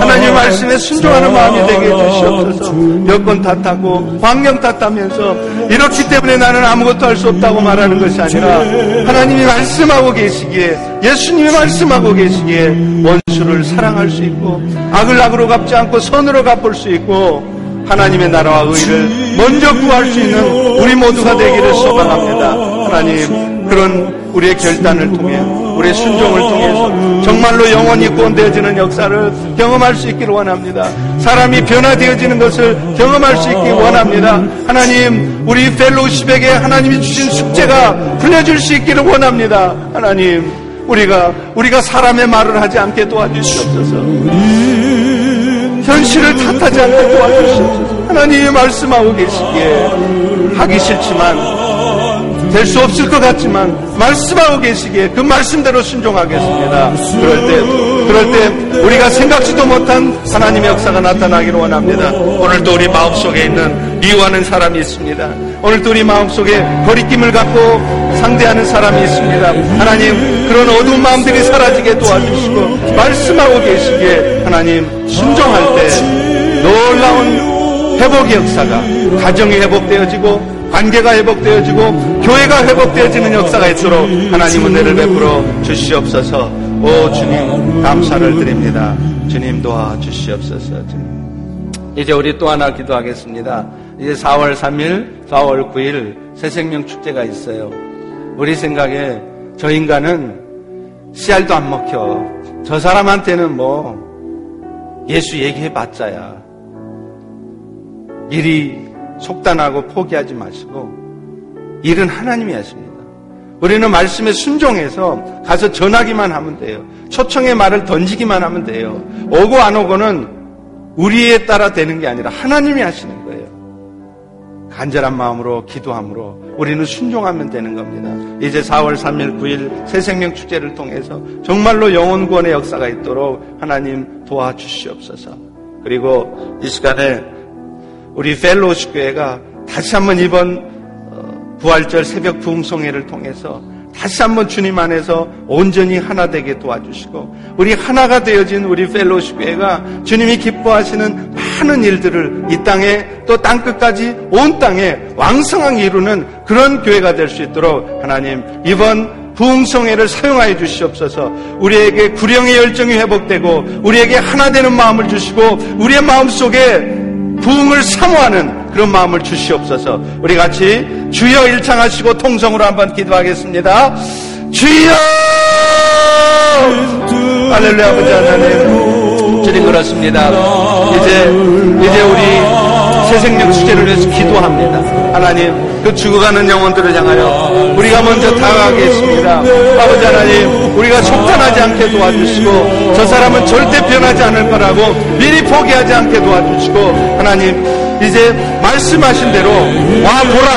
하나님 말씀에 순종하는 마음이 되게 해주시옵소서 여건 탓하고 환경 탓하면서 이렇기 때문에 나는 아무것도 할 수 없다고 말하는 것이 아니라 하나님이 말씀하고 계시기에 예수님이 말씀하고 계시기에 원수를 사랑할 수 있고 악을 악으로 갚지 않고 선으로 갚을 수 있고 하나님의 나라와 의를 먼저 구할 수 있는 우리 모두가 되기를 소망합니다. 하나님 그런 우리의 결단을 통해 우리의 순종을 통해서 정말로 영원히 구원되어지는 역사를 경험할 수 있기를 원합니다. 사람이 변화되어지는 것을 경험할 수 있기 원합니다. 하나님 우리 펠로우십에게 하나님이 주신 숙제가 풀려줄 수 있기를 원합니다. 하나님 우리가 우리가 사람의 말을 하지 않게 도와주시옵소서. 현실을 탓하지 않게 도와주시옵소서. 하나님이 말씀하고 계시기에 하기 싫지만 될 수 없을 것 같지만 말씀하고 계시기에 그 말씀대로 순종하겠습니다. 그럴 때 그럴 때 우리가 생각지도 못한 하나님의 역사가 나타나기를 원합니다. 오늘도 우리 마음속에 있는 미워하는 사람이 있습니다. 오늘도 우리 마음속에 거리낌을 갖고 상대하는 사람이 있습니다. 하나님 그런 어두운 마음들이 사라지게 도와주시고 말씀하고 계시기에 하나님 순종할 때 놀라운 회복의 역사가 가정이 회복되어지고 관계가 회복되어지고 교회가 회복되어지는 역사가 있도록 하나님 은혜를 베풀어 주시옵소서. 오 주님 감사를 드립니다. 주님 도와 주시옵소서. 주님. 이제 우리 또 하나 기도하겠습니다. 이제 4월 3일, 4월 9일 새생명 축제가 있어요. 우리 생각에 저 인간은 씨알도 안 먹혀. 저 사람한테는 뭐 예수 얘기해봤자야. 일이 속단하고 포기하지 마시고 일은 하나님이 하십니다. 우리는 말씀에 순종해서 가서 전하기만 하면 돼요. 초청의 말을 던지기만 하면 돼요. 오고 안 오고는 우리에 따라 되는 게 아니라 하나님이 하시는 거예요. 간절한 마음으로 기도함으로 우리는 순종하면 되는 겁니다. 이제 4월 3일 9일 새 생명 축제를 통해서 정말로 영혼 구원의 역사가 있도록 하나님 도와주시옵소서. 그리고 이 시간에 우리 펠로우십 교회가 다시 한번 이번 어, 부활절 새벽 부흥성회를 통해서 다시 한번 주님 안에서 온전히 하나 되게 도와주시고 우리 하나가 되어진 우리 펠로우십 교회가 주님이 기뻐하시는 많은 일들을 이 땅에 또 땅끝까지 온 땅에 왕성하게 이루는 그런 교회가 될 수 있도록 하나님 이번 부흥성회를 사용하여 주시옵소서. 우리에게 구령의 열정이 회복되고 우리에게 하나 되는 마음을 주시고 우리의 마음속에 부흥을 사모하는 그런 마음을 주시옵소서. 우리 같이 주여 일창하시고 통성으로 한번 기도하겠습니다. 주여! 할렐루야 아버지 하나님 주님 그렇습니다. 이제 이제 우리 새 생명 수제를 위해서 기도합니다. 하나님, 그 죽어가는 영혼들을 향하여 우리가 먼저 다가가겠습니다. 아버지 하나님, 우리가 속탄하지 않게 도와주시고 저 사람은 절대 변하지 않을 거라고 미리 포기하지 않게 도와주시고 하나님, 이제 말씀하신 대로 와 보라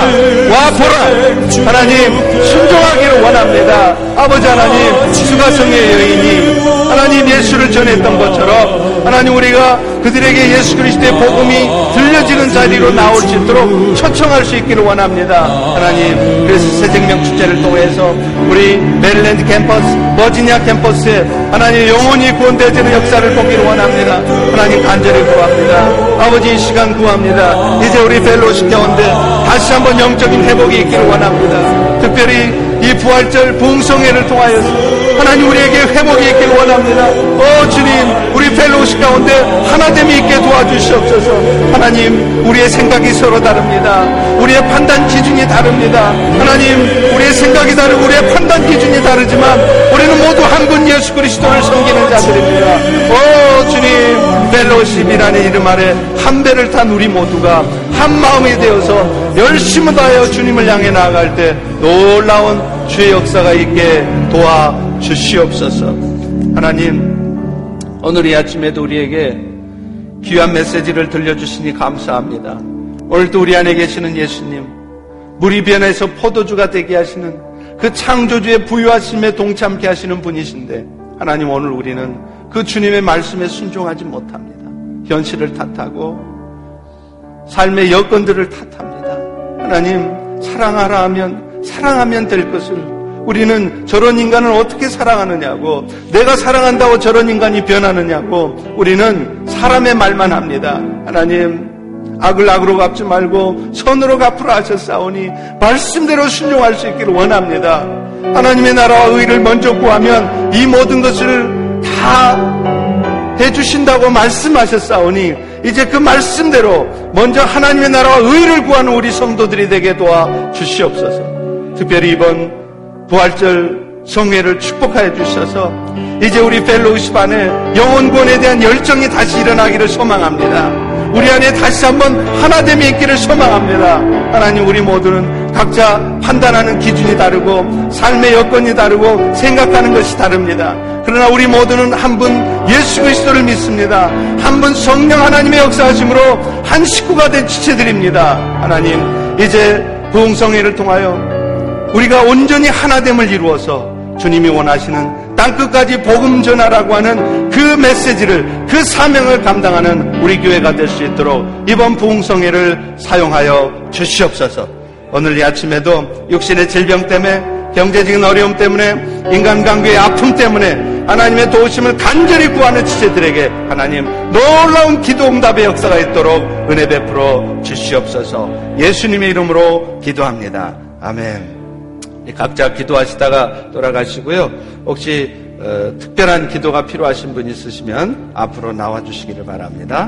와 보라 하나님 순종하기를 원합니다 아버지 하나님 수가성의 여인이 하나님 예수를 전했던 것처럼 하나님 우리가 그들에게 예수 그리스도의 복음이 들려지는 자리로 나올 수 있도록 초청할 수 있기를 원합니다. 하나님 그래서 새생명 축제를 통해서 우리 메릴랜드 캠퍼스, 버지니아 캠퍼스에 하나님 영혼이 구원되어지는 역사를 보기를 원합니다. 하나님 간절히 구합니다. 아버지 이 시간 구합니다. 이제 우리 펠로우십 가운데 다시 한번 영적인 회복이 있기를 원합니다. 특별히 이 부활절 부흥성회를 통하여서 하나님 우리에게 회복이 있기를 원합니다. 오 주님 우리 펠로우십 가운데 하나됨이 있게 도와주시옵소서 하나님 우리의 생각이 서로 다릅니다. 우리의 판단 기준이 다릅니다. 하나님 우리의 생각이 다르고 우리의 판단 기준이 다르지만 우리는 모두 한 분 예수 그리스도를 섬기는 자들입니다. 오 주님 Fellowship이라는 이름 아래 한 배를 탄 우리 모두가 한 마음이 되어서 열심을 다하여 주님을 향해 나아갈 때 놀라운 주의 역사가 있게 도와 주시옵소서. 하나님, 오늘 이 아침에도 우리에게 귀한 메시지를 들려주시니 감사합니다. 오늘도 우리 안에 계시는 예수님, 물이 변해서 포도주가 되게 하시는 그 창조주의 부유하심에 동참케 하시는 분이신데, 하나님 오늘 우리는 그 주님의 말씀에 순종하지 못합니다. 현실을 탓하고, 삶의 여건들을 탓합니다. 하나님, 사랑하라 하면, 사랑하면 될 것을 우리는 저런 인간을 어떻게 사랑하느냐고, 내가 사랑한다고 저런 인간이 변하느냐고, 우리는 사람의 말만 합니다. 하나님, 악을 악으로 갚지 말고 선으로 갚으라 하셨사오니 말씀대로 순종할 수 있기를 원합니다. 하나님의 나라와 의를 먼저 구하면 이 모든 것을 다 해주신다고 말씀하셨사오니 이제 그 말씀대로 먼저 하나님의 나라와 의를 구하는 우리 성도들이 되게 도와 주시옵소서. 특별히 이번 부활절 성회를 축복하여 주셔서 이제 우리 펠로우십 안에 영혼권에 대한 열정이 다시 일어나기를 소망합니다. 우리 안에 다시 한번 하나됨이 있기를 소망합니다. 하나님 우리 모두는 각자 판단하는 기준이 다르고 삶의 여건이 다르고 생각하는 것이 다릅니다. 그러나 우리 모두는 한 분 예수 그리스도를 믿습니다. 한 분 성령 하나님의 역사하심으로 한 식구가 된 지체들입니다. 하나님 이제 부흥성회를 통하여 우리가 온전히 하나됨을 이루어서 주님이 원하시는 땅끝까지 복음 전하라고 하는 그 메시지를 그 사명을 감당하는 우리 교회가 될 수 있도록 이번 부흥성회를 사용하여 주시옵소서. 오늘 이 아침에도 육신의 질병 때문에 경제적인 어려움 때문에 인간관계의 아픔 때문에 하나님의 도우심을 간절히 구하는 지체들에게 하나님 놀라운 기도 응답의 역사가 있도록 은혜 베풀어 주시옵소서. 예수님의 이름으로 기도합니다. 아멘. 각자 기도하시다가 돌아가시고요. 혹시 어, 특별한 기도가 필요하신 분 있으시면 앞으로 나와 주시기를 바랍니다.